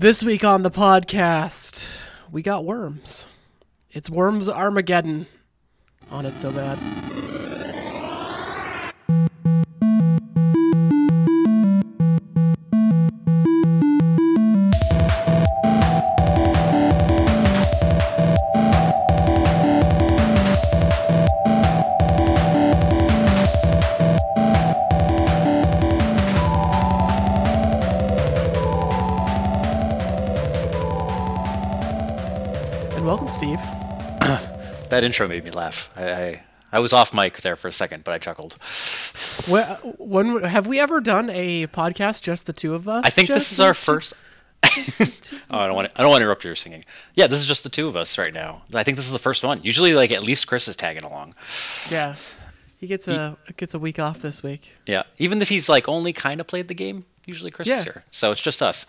This week on the podcast, we got worms. It's Worms Armageddon oh, on It So Bad. That intro made me laugh. I, I I was off mic there for a second, but I chuckled. Wh- When have we ever done a podcast just the two of us? I think this is our two- first. just Oh, I don't want to. I don't want to interrupt your singing. Yeah, this is just the two of us right now. I think this is the first one. Usually, like at least Chris is tagging along. yeah, he gets a gets a week off this week. Yeah, even if he's like only kind of played the game, usually Chris Yeah. is here. So it's just us.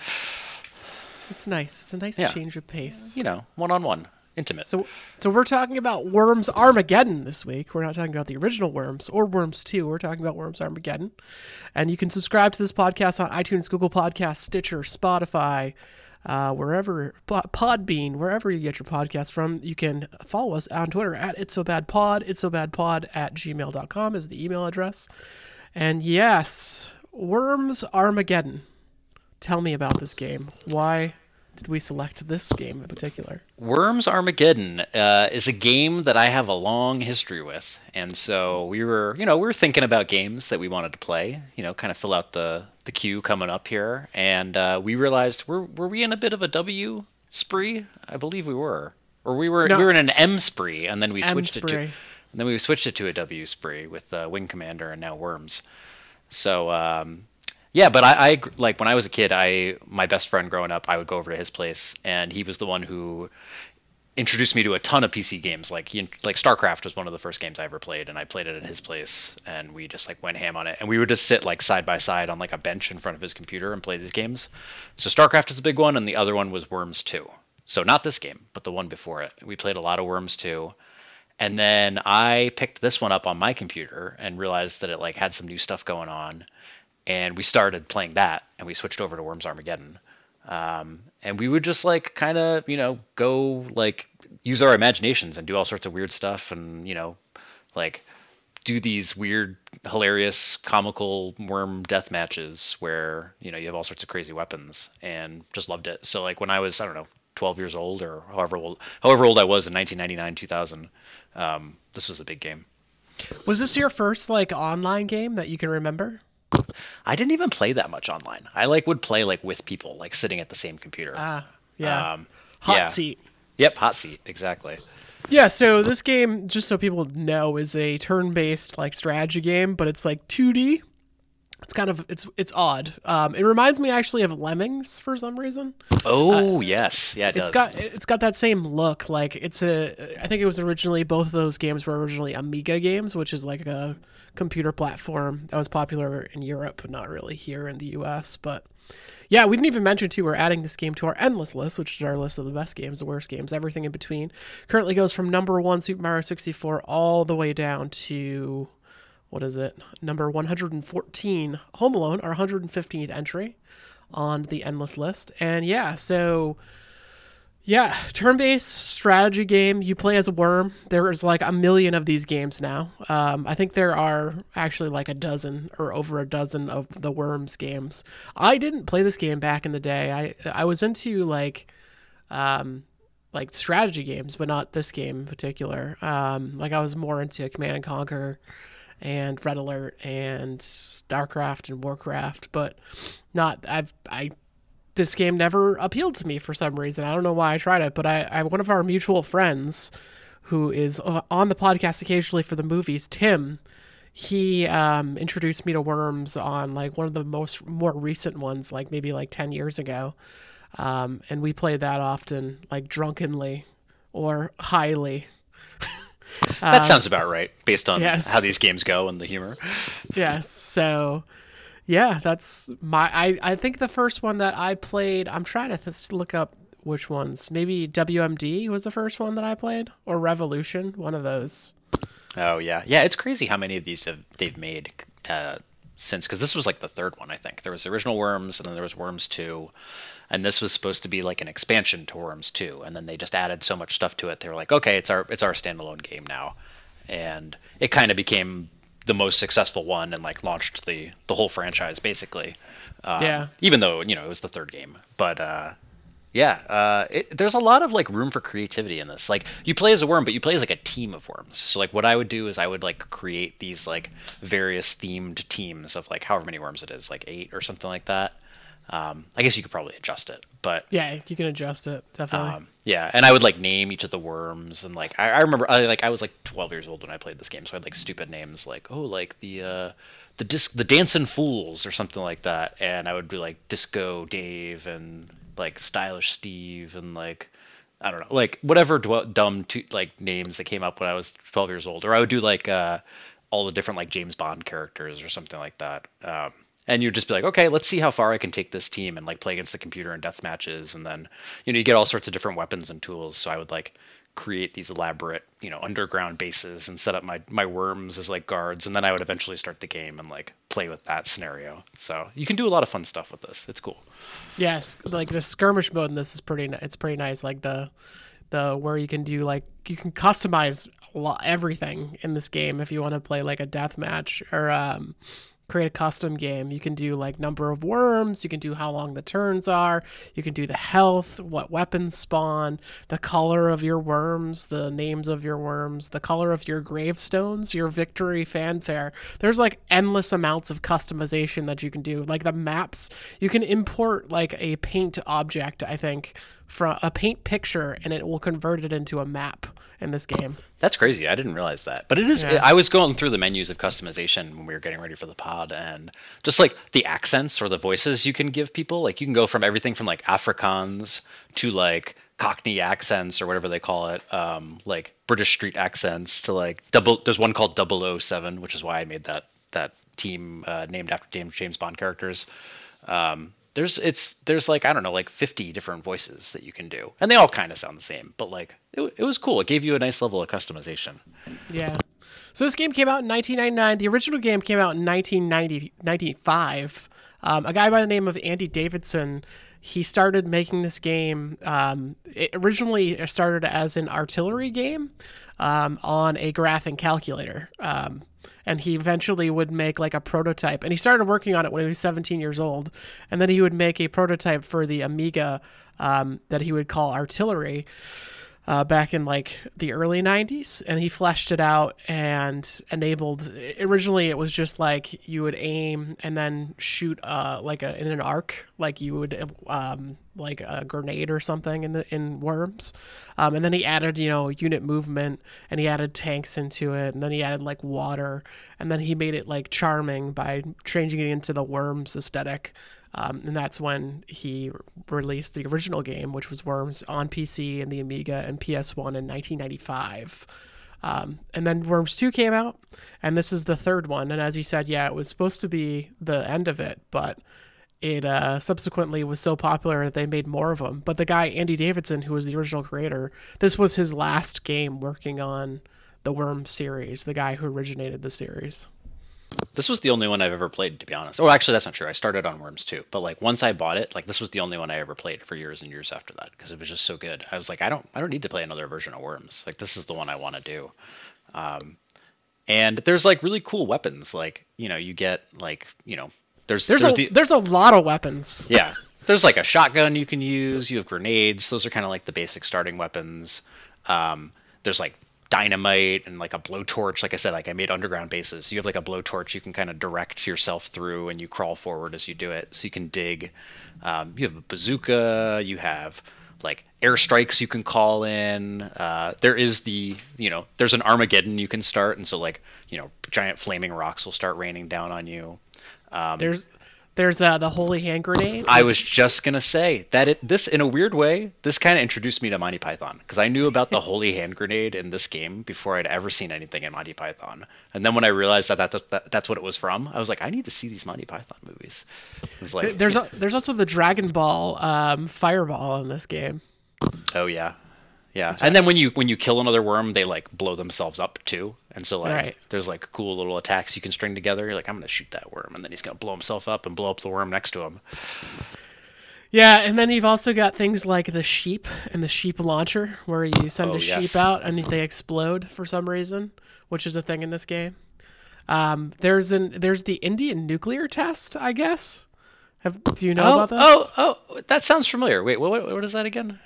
It's nice. It's a nice Yeah. change of pace. You know, one on one, intimate. So, so we're talking about Worms Armageddon this week. We're not talking about the original Worms or Worms Two. We're talking about Worms Armageddon, and you can subscribe to this podcast on iTunes, Google Podcasts, Stitcher, Spotify, uh, wherever Po- Podbean, wherever you get your podcast from. You can follow us on Twitter at It's So Bad Pod. It's So Bad Pod at gmail.com is the email address. And yes, Worms Armageddon. Tell me about this game. Why did we select this game in particular? Worms Armageddon uh, is a game that I have a long history with, and so we were, you know, we were thinking about games that we wanted to play, you know, kind of fill out the the queue coming up here, and uh, we realized were were we in a bit of a W spree? I believe we were, or we were No. we were in an M spree, and then we M switched it to, and then we switched it to a W spree with uh, Wing Commander and now Worms. So um, yeah, but I, I like when I was a kid, I my best friend growing up, I would go over to his place, and he was the one who introduced me to a ton of PC games. Like he, like StarCraft was one of the first games I ever played, and I played it at his place, and we just like went ham on it. And we would just sit like side by side on like a bench in front of his computer and play these games. So StarCraft is a big one, and the other one was Worms 2. So not this game, but the one before it. We played a lot of Worms 2. And then I picked this one up on my computer and realized that it like had some new stuff going on, and we started playing that, and we switched over to Worms Armageddon. Um, and we would just like kind of you know go like use our imaginations and do all sorts of weird stuff, and you know like do these weird, hilarious, comical worm death matches where you know you have all sorts of crazy weapons, and just loved it. So like when I was I don't know 12 years old or however old however old I was in 1999 2000, um, this was a big game. Was this your first like online game that you can remember? I didn't even play that much online. I like would play like with people, like sitting at the same computer. Ah, yeah. Um, Hot yeah. seat. Yep, hot seat, exactly. Yeah, so this game, just so people know, is a turn-based like strategy game, but it's like 2D. It's kind of it's it's odd. Um, it reminds me actually of Lemmings for some reason. Oh yes, yeah, it It's does. got it's got that same look. Like it's a I think it was originally both of those games were originally Amiga games, which is like a computer platform that was popular in Europe, but not really here in the US. But yeah, we didn't even mention too. We're adding this game to our endless list, which is our list of the best games, the worst games, everything in between. Currently goes from number one Super Mario 64 all the way down to what is it? Number 114, Home Alone, our 115th entry on the endless list. And yeah, so yeah, turn-based strategy game. You play as a worm. There is like a million of these games now. Um, I think there are actually like a dozen or over a dozen of the worms games. I didn't play this game back in the day. I I was into like, um, like strategy games, but not this game in particular. Um, like I was more into Command and Conquer and Red Alert and StarCraft and Warcraft, but not I've I this game never appealed to me for some reason. I don't know why I tried it, but I, I one of our mutual friends who is uh, on the podcast occasionally for the movies, Tim, he um, introduced me to Worms on like one of the most more recent ones, like maybe like 10 years ago. Um, and we played that often, like drunkenly or highly. that sounds about right, based on Um, yes. how these games go and the humor. yes. So, yeah, that's my. I I think the first one that I played. I'm trying to th- look up which ones. Maybe WMD was the first one that I played, or Revolution. One of those. Oh yeah, yeah. It's crazy how many of these have they've made uh, since because this was like the third one I think. There was the original Worms, and then there was Worms Two, and this was supposed to be like an expansion to Worms 2, and then they just added so much stuff to it. They were like, okay, it's our it's our standalone game now, and it kind of became the most successful one and like launched the the whole franchise basically. Um, Yeah. Even though you know it was the third game, but uh, yeah, uh, it, there's a lot of like room for creativity in this. Like you play as a worm, but you play as like a team of worms. So like what I would do is I would like create these like various themed teams of like however many worms it is, like eight or something like that. Um, I guess you could probably adjust it, but Yeah, you can adjust it definitely. um, yeah, and I would like name each of the worms, and like I, I remember, I like I was like 12 years old when I played this game, so I had like stupid names like oh like the uh, the disc the dancing fools or something like that, and I would be like Disco Dave and like Stylish Steve and like I don't know like whatever dw- dumb to, like names that came up when I was 12 years old, or I would do like uh, all the different like James Bond characters or something like that. Um, and you'd just be like, okay, let's see how far I can take this team and like play against the computer in death matches, and then you know you get all sorts of different weapons and tools. So I would like create these elaborate you know underground bases and set up my my worms as like guards, and then I would eventually start the game and like play with that scenario. So you can do a lot of fun stuff with this. It's cool. Yes, like the skirmish mode in this is pretty. It's pretty nice. Like the the where you can do like you can customize a lot, everything in this game if you want to play like a death match or um, create a custom game. You can do like number of worms. You can do how long the turns are. You can do the health, what weapons spawn, the color of your worms, the names of your worms, the color of your gravestones, your victory fanfare. There's like endless amounts of customization that you can do. Like the maps, you can import like a paint object, I think, from a paint picture and it will convert it into a map in this game. That's crazy. I didn't realize that. But it is. Yeah. I was going through the menus of customization when we were getting ready for the pod, and just like the accents or the voices you can give people. Like you can go from everything from like Afrikaans to like Cockney accents or whatever they call it, um, like British street accents to like double. There's one called 007, which is why I made that that team uh, named after James James Bond characters. Um, there's it's there's like I don't know like 50 different voices that you can do, and they all kind of sound the same, but like it, it was cool. It gave you a nice level of customization. Yeah. So this game came out in 1999. The original game came out in 1995. Um, a guy by the name of Andy Davidson, he started making this game. Um, it originally started as an artillery game um, on a graphing calculator. Um, and he eventually would make like a prototype. And he started working on it when he was 17 years old. And then he would make a prototype for the Amiga um, that he would call Artillery uh, back in like the early 90s and he fleshed it out and enabled originally it was just like you would aim and then shoot uh, like a in an arc like you would um, like a grenade or something in the in worms. Um, and then he added you know unit movement and he added tanks into it and then he added like water and then he made it like charming by changing it into the worms aesthetic um, and that's when he released the original game, which was Worms on PC and the Amiga and PS1 in 1995. Um, and then Worms 2 came out, and this is the third one. And as you said, yeah, it was supposed to be the end of it, but it uh, subsequently was so popular that they made more of them. But the guy, Andy Davidson, who was the original creator, this was his last game working on the Worms series, the guy who originated the series. This was the only one I've ever played, to be honest. Oh, actually, that's not true. I started on Worms 2, but like once I bought it, like this was the only one I ever played for years and years after that because it was just so good. I was like, I don't, I don't need to play another version of Worms. Like this is the one I want to do. Um, and there's like really cool weapons. Like you know, you get like you know, there's There's, there's a the, there's a lot of weapons. yeah there's like a shotgun you can use you have grenades those are kind of like the basic starting weapons um, there's like dynamite and like a blowtorch. Like i said like i made underground bases. You have like a blowtorch you can kind of direct yourself through and you crawl forward as you do it. So you can dig um, you have a bazooka you have like airstrikes you can call in. Uh, there is the you know there's an armageddon you can start. And so like you know giant flaming rocks will start raining down on you. Um, There's there's uh, the holy hand grenade. I was just gonna say that it this in a weird way this kind of introduced me to Monty Python because I knew about the holy hand grenade in this game before I'd ever seen anything in Monty Python, and then when I realized that, that, that that's what it was from, I was like, I need to see these Monty Python movies. It was like, There's a, there's also the Dragon Ball um, fireball in this game. oh yeah, yeah. And then when you when you kill another worm, they like blow themselves up too, and so like Right. there's like cool little attacks you can string together. You're like, I'm gonna shoot that worm, and then he's gonna blow himself up and blow up the worm next to him. Yeah, and then you've also got things like the sheep and the sheep launcher, where you send Oh, a yes. sheep out and they explode for some reason, which is a thing in this game. Um, there's an there's the Indian nuclear test, I guess. Have, do you know Oh, about this? oh, oh, that sounds familiar. Wait, what, what, what is that again?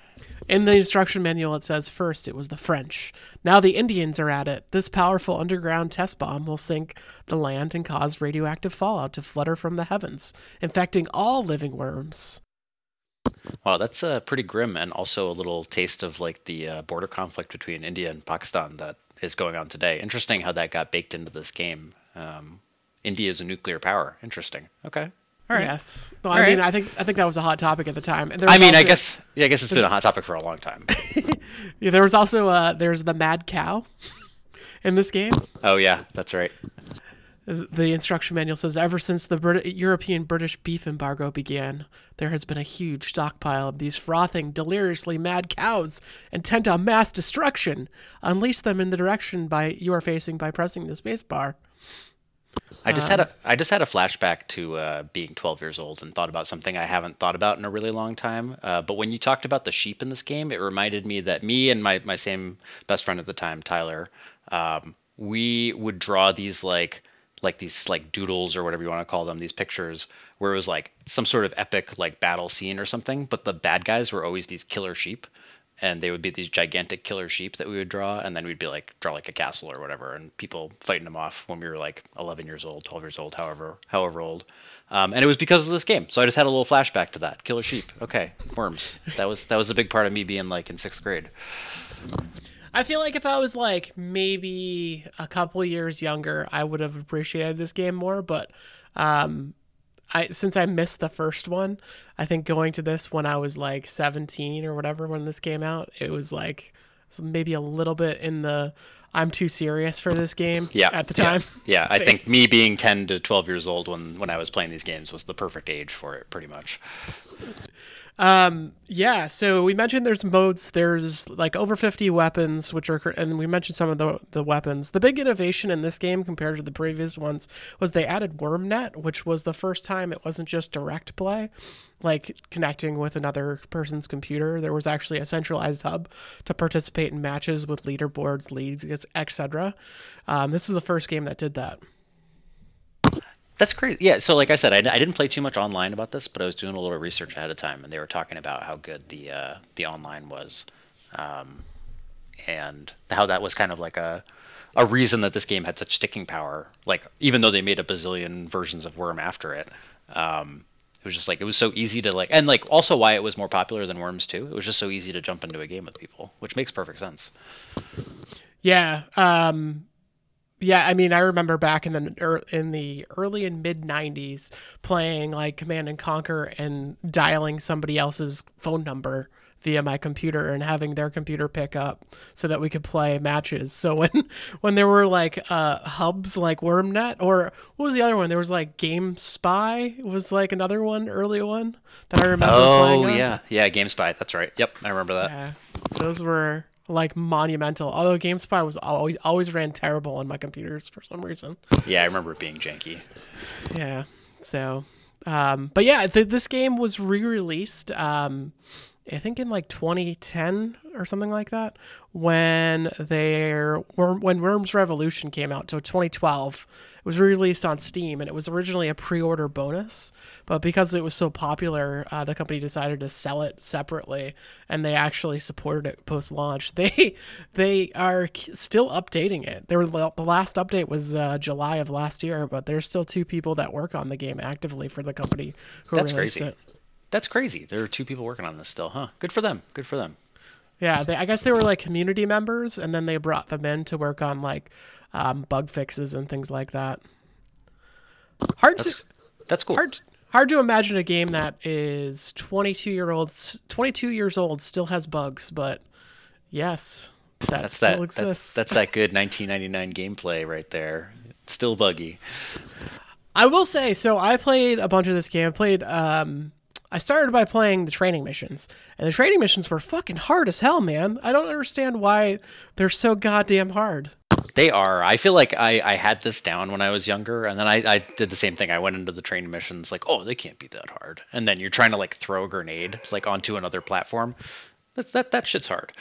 In the instruction manual, it says first it was the French. Now the Indians are at it. This powerful underground test bomb will sink the land and cause radioactive fallout to flutter from the heavens, infecting all living worms. Wow, that's uh, pretty grim, and also a little taste of like the uh, border conflict between India and Pakistan that is going on today. Interesting how that got baked into this game. Um, India is a nuclear power. Interesting. Okay. All right. Yes. Well, All I mean, right. I think I think that was a hot topic at the time. And there I was mean, I guess yeah, I guess it's been a hot topic for a long time. yeah, there was also uh, there's the mad cow in this game. oh yeah, that's right. The instruction manual says ever since the Brit- European British beef embargo began, there has been a huge stockpile of these frothing, deliriously mad cows intent on mass destruction. Unleash them in the direction by you are facing by pressing the space bar. I just had a I just had a flashback to uh, being 12 years old and thought about something I haven't thought about in a really long time. Uh, but when you talked about the sheep in this game, it reminded me that me and my my same best friend at the time, Tyler, um, we would draw these like like these like doodles or whatever you want to call them, these pictures where it was like some sort of epic like battle scene or something, but the bad guys were always these killer sheep and they would be these gigantic killer sheep that we would draw and then we'd be like draw like a castle or whatever and people fighting them off when we were like 11 years old 12 years old however however old. Um, and it was because of this game. So i just had a little flashback to that. Killer sheep. Okay. Worms. That was that was a big part of me being like in sixth grade. I feel like if I was like maybe a couple years younger, I would have appreciated this game more. But um, I since I missed the first one, I think going to this when I was like 17 or whatever when this came out, it was like maybe a little bit in the I'm too serious for this game yeah at the time. yeah i think me being 10 to 12 years old when when i was playing these games was the perfect age for it pretty much Um, yeah, so we mentioned there's modes. There's like over 50 weapons, which are, and we mentioned some of the the weapons. The big innovation in this game compared to the previous ones was they added WormNet, which was the first time it wasn't just direct play, like connecting with another person's computer. There was actually a centralized hub to participate in matches with leaderboards, leagues, etc. Um, this is the first game that did that. That's crazy. Yeah. So, like I said, I, I didn't play too much online about this, but I was doing a little research ahead of time, and they were talking about how good the uh, the online was, um, and how that was kind of like a a reason that this game had such sticking power. Like, even though they made a bazillion versions of Worm after it, um, it was just like it was so easy to like, and like also why it was more popular than Worms 2. It was just so easy to jump into a game with people, which makes perfect sense. Yeah. Um, yeah, I mean, I remember back in the ear- in the early and mid '90s playing like Command and Conquer and dialing somebody else's phone number via my computer and having their computer pick up so that we could play matches. So when when there were like uh, hubs like WormNet or what was the other one? There was like GameSpy was like another one, early one that I remember playing. Oh yeah, yeah, GameSpy. That's right. Yep, I remember that. Yeah, those were like monumental. Although GameSpy was always always ran terrible on my computers for some reason. Yeah, I remember it being janky. Yeah. So, um, but yeah, th- this game was re-released. Um, I think in like 2010 or something like that, when their when Worms Revolution came out. So 2012, it was released on Steam, and it was originally a pre-order bonus. But because it was so popular, uh, the company decided to sell it separately, and they actually supported it post-launch. They they are still updating it. They were the last update was uh, July of last year, but there's still two people that work on the game actively for the company who That's released crazy. it. That's crazy. There are two people working on this still, huh? Good for them. Good for them. Yeah, they, I guess they were like community members, and then they brought them in to work on like um, bug fixes and things like that. Hard That's to that's cool. hard hard to imagine a game that is 22 year olds 22 years old still has bugs, but yes, that That's still that. That's, exists. that's that good 1999 gameplay right there. Still buggy. I will say, so I played a bunch of this game. I played, um, I started by playing the training missions, and the training missions were fucking hard as hell, man. I don't understand why they're so goddamn hard. They are. I feel like I, I had this down when I was younger, and then I, I did the same thing. I went into the training missions like, oh, they can't be that hard. And then you're trying to like throw a grenade like onto another platform. That that, that shit's hard.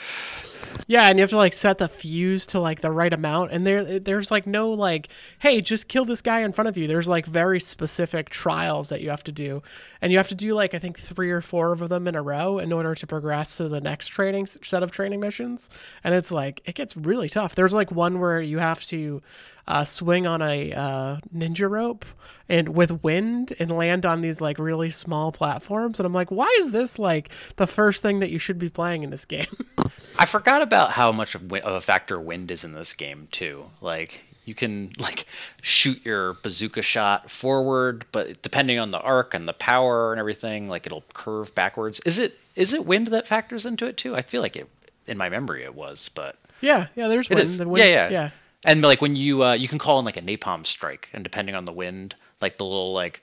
Yeah, and you have to like set the fuse to like the right amount, and there there's like no like, hey, just kill this guy in front of you. There's like very specific trials that you have to do, and you have to do like I think three or four of them in a row in order to progress to the next training set of training missions. And it's like it gets really tough. There's like one where you have to uh, swing on a uh, ninja rope and with wind and land on these like really small platforms. And I'm like, why is this like the first thing that you should be playing in this game? I forgot about how much of, of a factor wind is in this game too. Like you can like shoot your bazooka shot forward, but depending on the arc and the power and everything, like it'll curve backwards. Is it is it wind that factors into it too? I feel like it in my memory it was, but yeah, yeah, there's wind. The wind. Yeah, yeah, yeah. And like when you uh, you can call in like a napalm strike, and depending on the wind, like the little like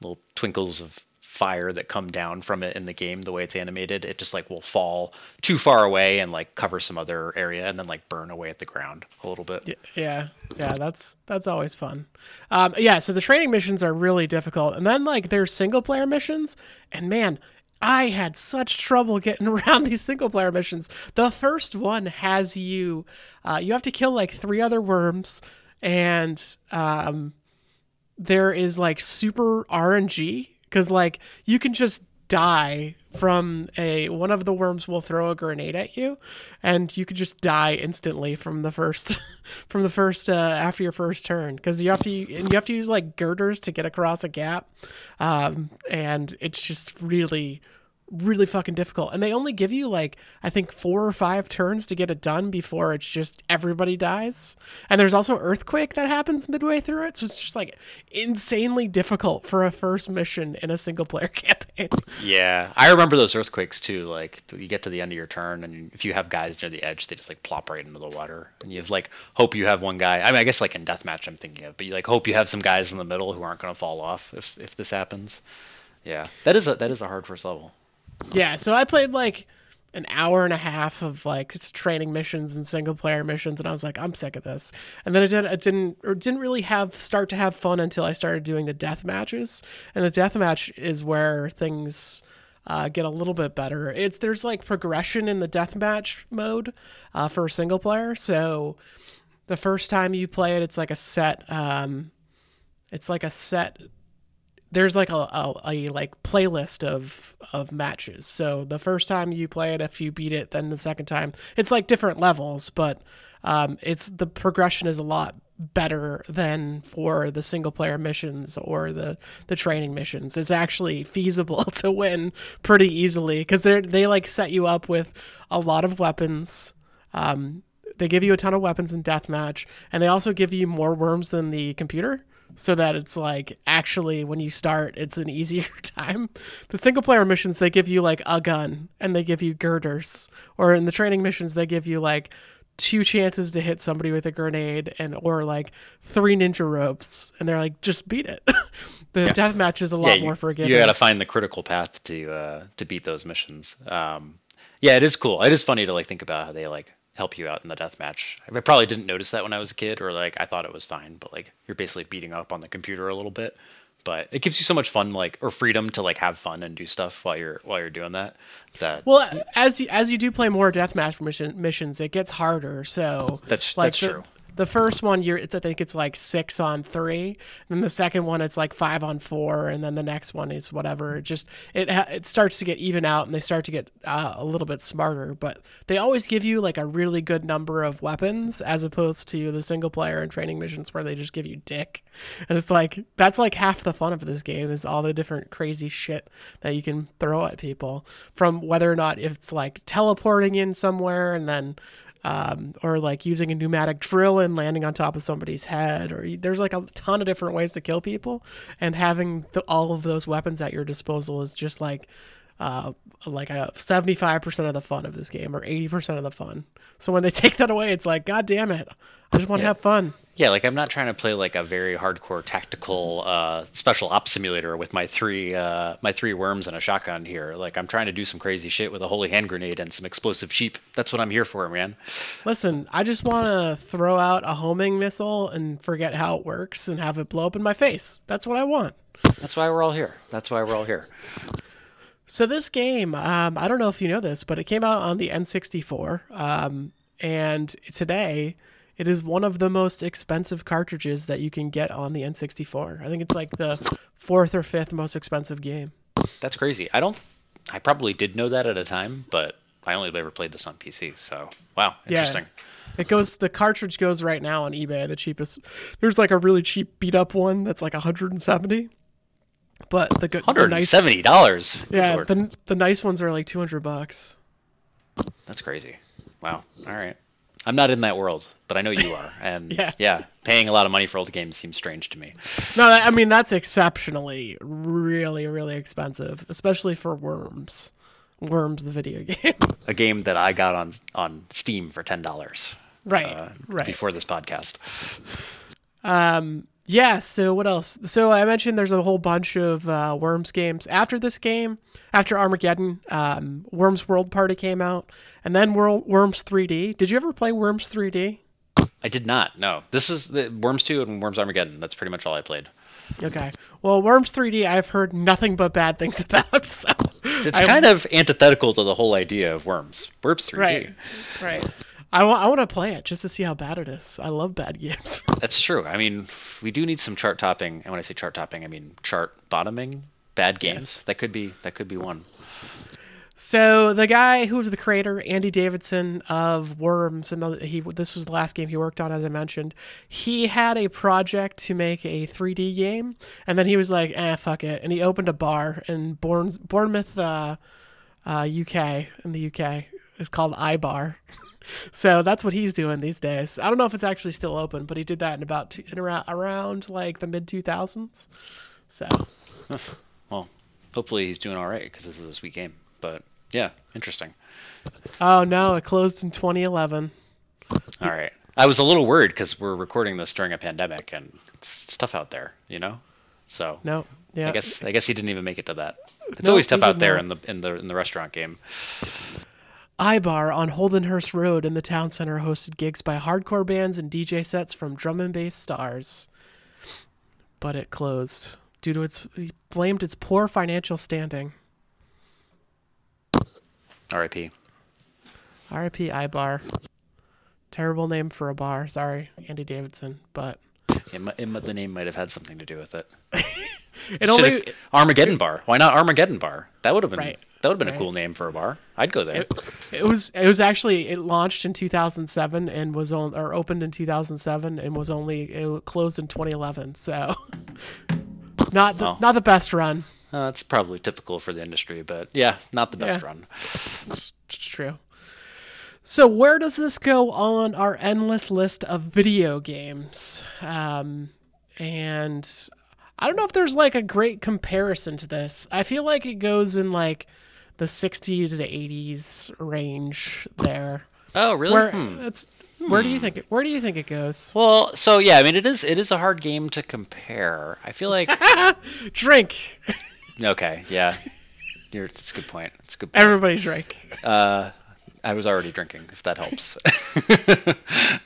little twinkles of fire that come down from it in the game, the way it's animated, it just like will fall too far away and like cover some other area, and then like burn away at the ground a little bit. Yeah, yeah, that's that's always fun. Um, yeah, so the training missions are really difficult, and then like there's single player missions, and man, I had such trouble getting around these single player missions. The first one has you, uh, you have to kill like three other worms, and um, there is like super RNG because like you can just die from a one of the worms will throw a grenade at you and you could just die instantly from the first from the first uh, after your first turn because you have to and you have to use like girders to get across a gap um, and it's just really really fucking difficult and they only give you like i think four or five turns to get it done before it's just everybody dies and there's also earthquake that happens midway through it so it's just like insanely difficult for a first mission in a single player campaign Yeah, I remember those earthquakes too. Like you get to the end of your turn, and if you have guys near the edge, they just like plop right into the water, and you have like hope you have one guy. I mean, I guess like in deathmatch, I'm thinking of, but you like hope you have some guys in the middle who aren't going to fall off if if this happens. Yeah, that is a that is a hard first level. Yeah, so I played like an hour and a half of like training missions and single player missions, and I was like, I'm sick of this. And then it didn't, it didn't, or didn't really have start to have fun until I started doing the death matches. And the death match is where things uh, get a little bit better. It's there's like progression in the death match mode uh, for a single player. So the first time you play it, it's like a set. Um, it's like a set there's like a, a, a like playlist of of matches. So the first time you play it, if you beat it, then the second time it's like different levels, but um, it's the progression is a lot better than for the single player missions or the the training missions. It's actually feasible to win pretty easily because they they like set you up with a lot of weapons. Um, they give you a ton of weapons in deathmatch, and they also give you more worms than the computer so that it's like actually when you start it's an easier time. The single player missions they give you like a gun and they give you girders. Or in the training missions they give you like two chances to hit somebody with a grenade and or like three ninja ropes and they're like just beat it. The death match is a lot yeah, more you, forgiving. You got to find the critical path to uh, to beat those missions. Um, yeah, it is cool. It is funny to like think about how they like help you out in the death match. I probably didn't notice that when I was a kid, or like I thought it was fine, but like you're basically beating up on the computer a little bit. But it gives you so much fun, like or freedom to like have fun and do stuff while you're while you're doing that. That well as you as you do play more deathmatch mission, missions it gets harder so That's- like that's the, true. The first one you're it's i think it's like six on three. And then the second one it's like five on four. And then the next one is whatever. It just it it starts to get even out and they start to get uh, a little bit smarter. But they always give you like a really good number of weapons as opposed to the single player and training missions where they just give you dick. And it's like that's like half the fun of this game is all the different crazy shit that you can throw at people from whether or not it's like teleporting in somewhere and then um, or like using a pneumatic drill and landing on top of somebody's head, or there's like a ton of different ways to kill people, and having the, all of those weapons at your disposal is just like uh, like a 75% of the fun of this game or 80% of the fun. So when they take that away, it's like, God damn it. I just want to Yeah. have fun. Yeah, like I'm not trying to play like a very hardcore tactical uh, special ops simulator with my three uh, my three worms and a shotgun here. Like I'm trying to do some crazy shit with a holy hand grenade and some explosive sheep. That's what I'm here for, man. Listen, I just want to throw out a homing missile and forget how it works and have it blow up in my face. That's what I want. That's why we're all here. That's why we're all here. So this game, um, I don't know if you know this, but it came out on the N64, um, and today it is one of the most expensive cartridges that you can get on the N64. I think it's like the fourth or fifth most expensive game. That's crazy. I don't. I probably did know that at a time, but I only ever played this on PC. So wow, Yeah. interesting. It goes. The cartridge goes right now on eBay. The cheapest. There's like a really cheap beat up one that's like 170. But the good, Hundred nice, seventy dollars. yeah, the the nice ones are like 200 bucks. That's crazy. Wow. All right. I'm not in that world, but I know you are, and Yeah. yeah, paying a lot of money for old games seems strange to me. No, I mean that's exceptionally, really, really expensive, especially for Worms. Worms, the video game. A game that I got on on Steam for ten dollars right, uh, right. before this podcast. Yeah. So what else? So I mentioned there's a whole bunch of uh, Worms games after this game. After Armageddon, um, Worms World Party came out, and then World, Worms 3D. Did you ever play Worms 3D? I did not. No, this is the Worms Two and Worms Armageddon. That's pretty much all I played. Okay. Well, Worms 3D, I've heard nothing but bad things about. So It's I- kind of antithetical to the whole idea of Worms. Worms 3D. right, right. I want I want to play it just to see how bad it is. I love bad games. That's true. I mean, we do need some chart topping, and when I say chart topping, I mean chart bottoming. Bad games. Yes. That could be that could be one. So the guy who was the creator, Andy Davidson of Worms, and the, he this was the last game he worked on, as I mentioned. He had a project to make a 3D game, and then he was like, "Eh, fuck it," and he opened a bar in Bournemouth, uh, uh, UK, in the UK. It's called iBar. So that's what he's doing these days. I don't know if it's actually still open, but he did that in about two, in around, around like the mid 2000s. So Well, hopefully he's doing all right because this is a sweet game. But yeah, interesting. oh no, it closed in 2011. All right. I was a little worried because we're recording this during a pandemic and it's tough out there, you know. So No, yeah. I guess I guess he didn't even make it to that. It's No, always tough out there not. in the in the in the restaurant game. iBar on Holdenhurst Road in the town center hosted gigs by hardcore bands and DJ sets from drum and bass stars. But it closed due to its blamed its poor financial standing. R.I.P. RIP iBar. Terrible name for a bar. Sorry, Andy Davidson, but It, it, the name might have had something to do with it. it only Armageddon Bar. Why not Armageddon Bar? That would have been Right. That would have been a cool name for a bar. I'd go there. it was it was actually it launched in 2007 and was on or opened in 2007 and was only it closed in 2011. So not the Well. not the best run. Uh, that's probably typical for the industry, but yeah, not the best Yeah. run. It's true. So where does this go on our endless list of video games? Um, and I don't know if there's like a great comparison to this. I feel like it goes in like the 60 to the 80s range there. Oh, really? Where Hmm. it's where do you think it, where do you think it goes? Well, so yeah, I mean, it is it is a hard game to compare. I feel like Drink. okay, yeah, You're, it's a good point. It's a good. Point. Everybody drink. Uh, I was already drinking, if that helps.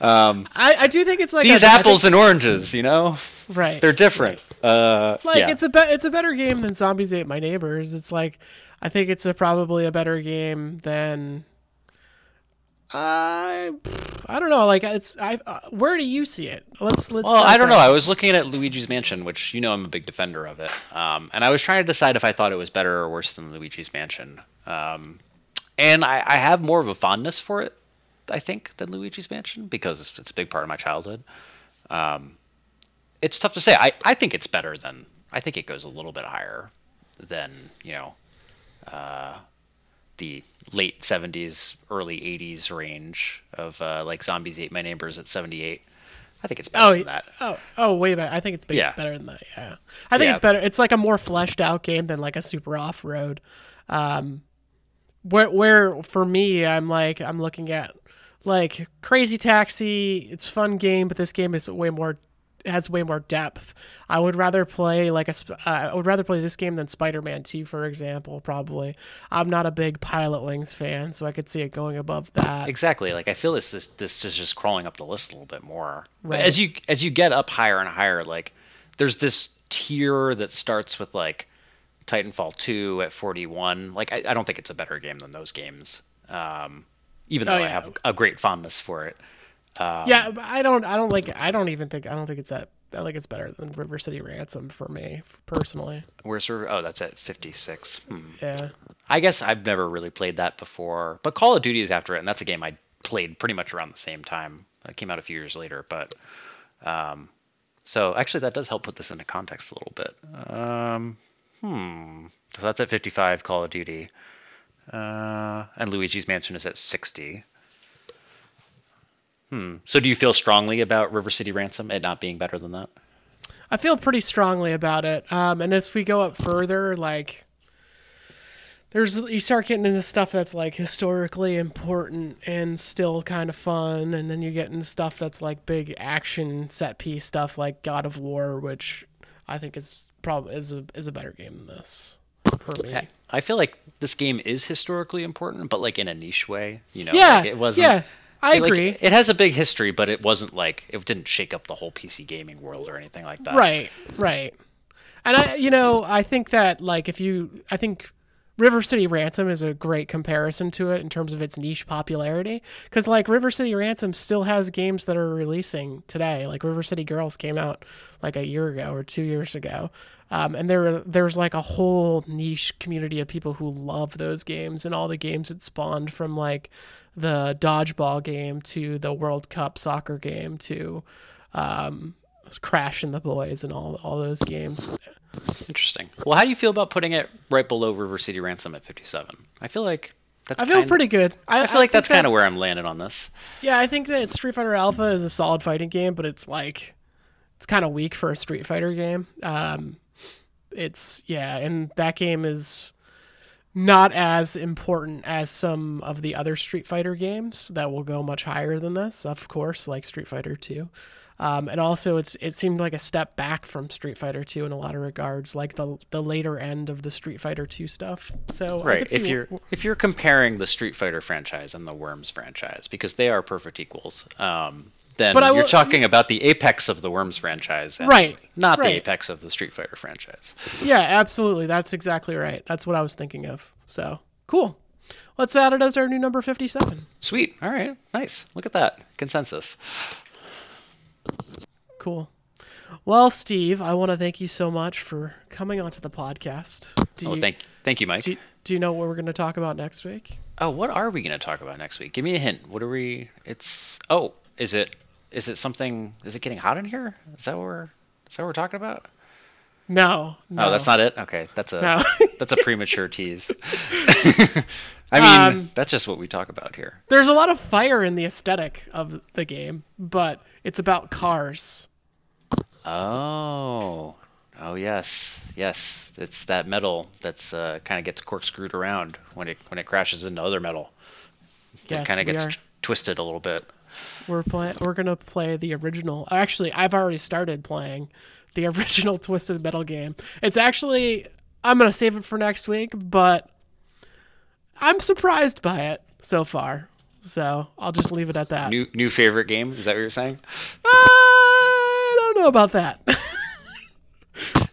um, I, I do think it's like these a- I think- apples and oranges, you know, right. they're different. Uh, like yeah. it's a be- it's a better game than Zombies Ate My Neighbors. It's like I think it's a probably a better game than I I don't know. Like it's I uh, where do you see it? Let's let's. Well, I don't know. I was looking at Luigi's Mansion, which you know I'm a big defender of it, um, and I was trying to decide if I thought it was better or worse than Luigi's Mansion. Um, and I, I have more of a fondness for it, I think, than Luigi's Mansion because it's, it's a big part of my childhood. Um, it's tough to say. I, I think it's better than. I think it goes a little bit higher than you know, uh, the late '70s, early '80s range of uh, like Zombies Ate My Neighbors at '78. I think it's better Oh, than that. oh, oh, way better. I think it's big, Yeah. better than that. Yeah, I think Yeah. it's better. It's like a more fleshed out game than like a super off road. Um, where where for me, I'm like I'm looking at like Crazy Taxi. It's fun game, but this game is way more has way more depth. I would rather play like a uh, I would rather play this game than Spider-Man 2 for example, probably. I'm not a big Pilotwings fan, so I could see it going above that. Exactly. Like I feel this this this is just crawling up the list a little bit more. But Right. as you as you get up higher and higher, like there's this tier that starts with like Titanfall 2 at 41. Like I, I don't think it's a better game than those games. Um, even though Oh, I have a great fondness for it. Um, yeah, but I don't I don't like I don't even think I don't think it's that I think it's better than River City Ransom for me personally. Where's River? Oh, that's at 56. Hmm. Yeah. I guess I've never really played that before, but Call of Duty is after it, and that's a game I played pretty much around the same time. It came out a few years later, but um, so actually that does help put this into context a little bit. Um, hmm. So that's at 55, Call of Duty, uh, and Luigi's Mansion is at 60. Hmm. So do you feel strongly about River City Ransom it not being better than that? I feel pretty strongly about it. Um, and as we go up further, like there's you start getting into stuff that's like historically important and still kind of fun, and then you get into stuff that's like big action set piece stuff like God of War, which I think is probably is a is a better game than this for me. I- feel like this game is historically important, but like in a niche way. You know, Yeah, like it wasn't. yeah, I agree. it has a big history, but it wasn't like it didn't shake up the whole PC gaming world or anything like that. Right, right. And I, you know, I think that like if you, I think River City Ransom is a great comparison to it in terms of its niche popularity. Because like River City Ransom still has games that are releasing today. Like River City Girls came out like a year ago or two years ago. Um, and there, there's like a whole niche community of people who love those games and all the games it spawned from like the dodgeball game to the World Cup soccer game to um, Crash and the Boys and all all those games. Interesting. Well, how do you feel about putting it right below River City Ransom at 57? I feel like that's. I feel kind- pretty good. I, I feel like that's that- kind of where I'm landing on this. Yeah, I think that Street Fighter Alpha is a solid fighting game, but it's like it's kind of weak for a Street Fighter game. Um, it's yeah, and that game is not as important as some of the other Street Fighter games that will go much higher than this, of course, like Street Fighter 2. Um, and also, it's it seemed like a step back from Street Fighter 2 in a lot of regards, like the the later end of the Street Fighter 2 stuff. So Right. If you're if you're comparing the Street Fighter franchise and the Worms franchise because they are perfect equals, um, then But you're will- talking about the apex of the Worms franchise, and Right, Not the apex of the Street Fighter franchise. Yeah, absolutely. That's exactly right. That's what I was thinking of. So cool. Let's add it as our new number 57. Sweet. All right. Nice. Look at that consensus. Cool. Well, Steve, I want to thank you so much for coming onto the podcast. Do Oh, you, thank thank you, Mike. do, do you know what we're going to talk about next week? Oh, what are we going to talk about next week? Give me a hint. What are we? It's oh, is it is it something? Is it getting hot in here? Is that what we're is that what we're talking about? No. no. Oh, that's not it. Okay, that's a No. that's a premature tease. I mean, Um, that's just what we talk about here. There's a lot of fire in the aesthetic of the game, but it's about cars. Oh, oh yes, yes. It's that metal that's uh, kind of gets corkscrewed around when it when it crashes into other metal. Yes, it kind of gets are. twisted a little bit. We're play- we're gonna play the original. Actually, I've already started playing the original Twisted Metal game. It's actually I'm gonna save it for next week, but I'm surprised by it so far. So I'll just leave it at that. New new favorite game? Is that what you're saying? Uh, I don't know about that.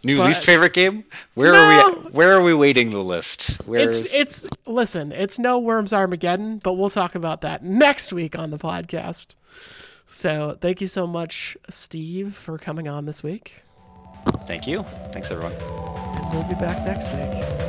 New But- least favorite game? Where No. are we? Where are we waiting the list? Where's it's it's listen, it's no Worms Armageddon, but we'll talk about that next week on the podcast. So thank you so much, Steve, for coming on this week. Thank you. Thanks everyone. And we'll be back next week.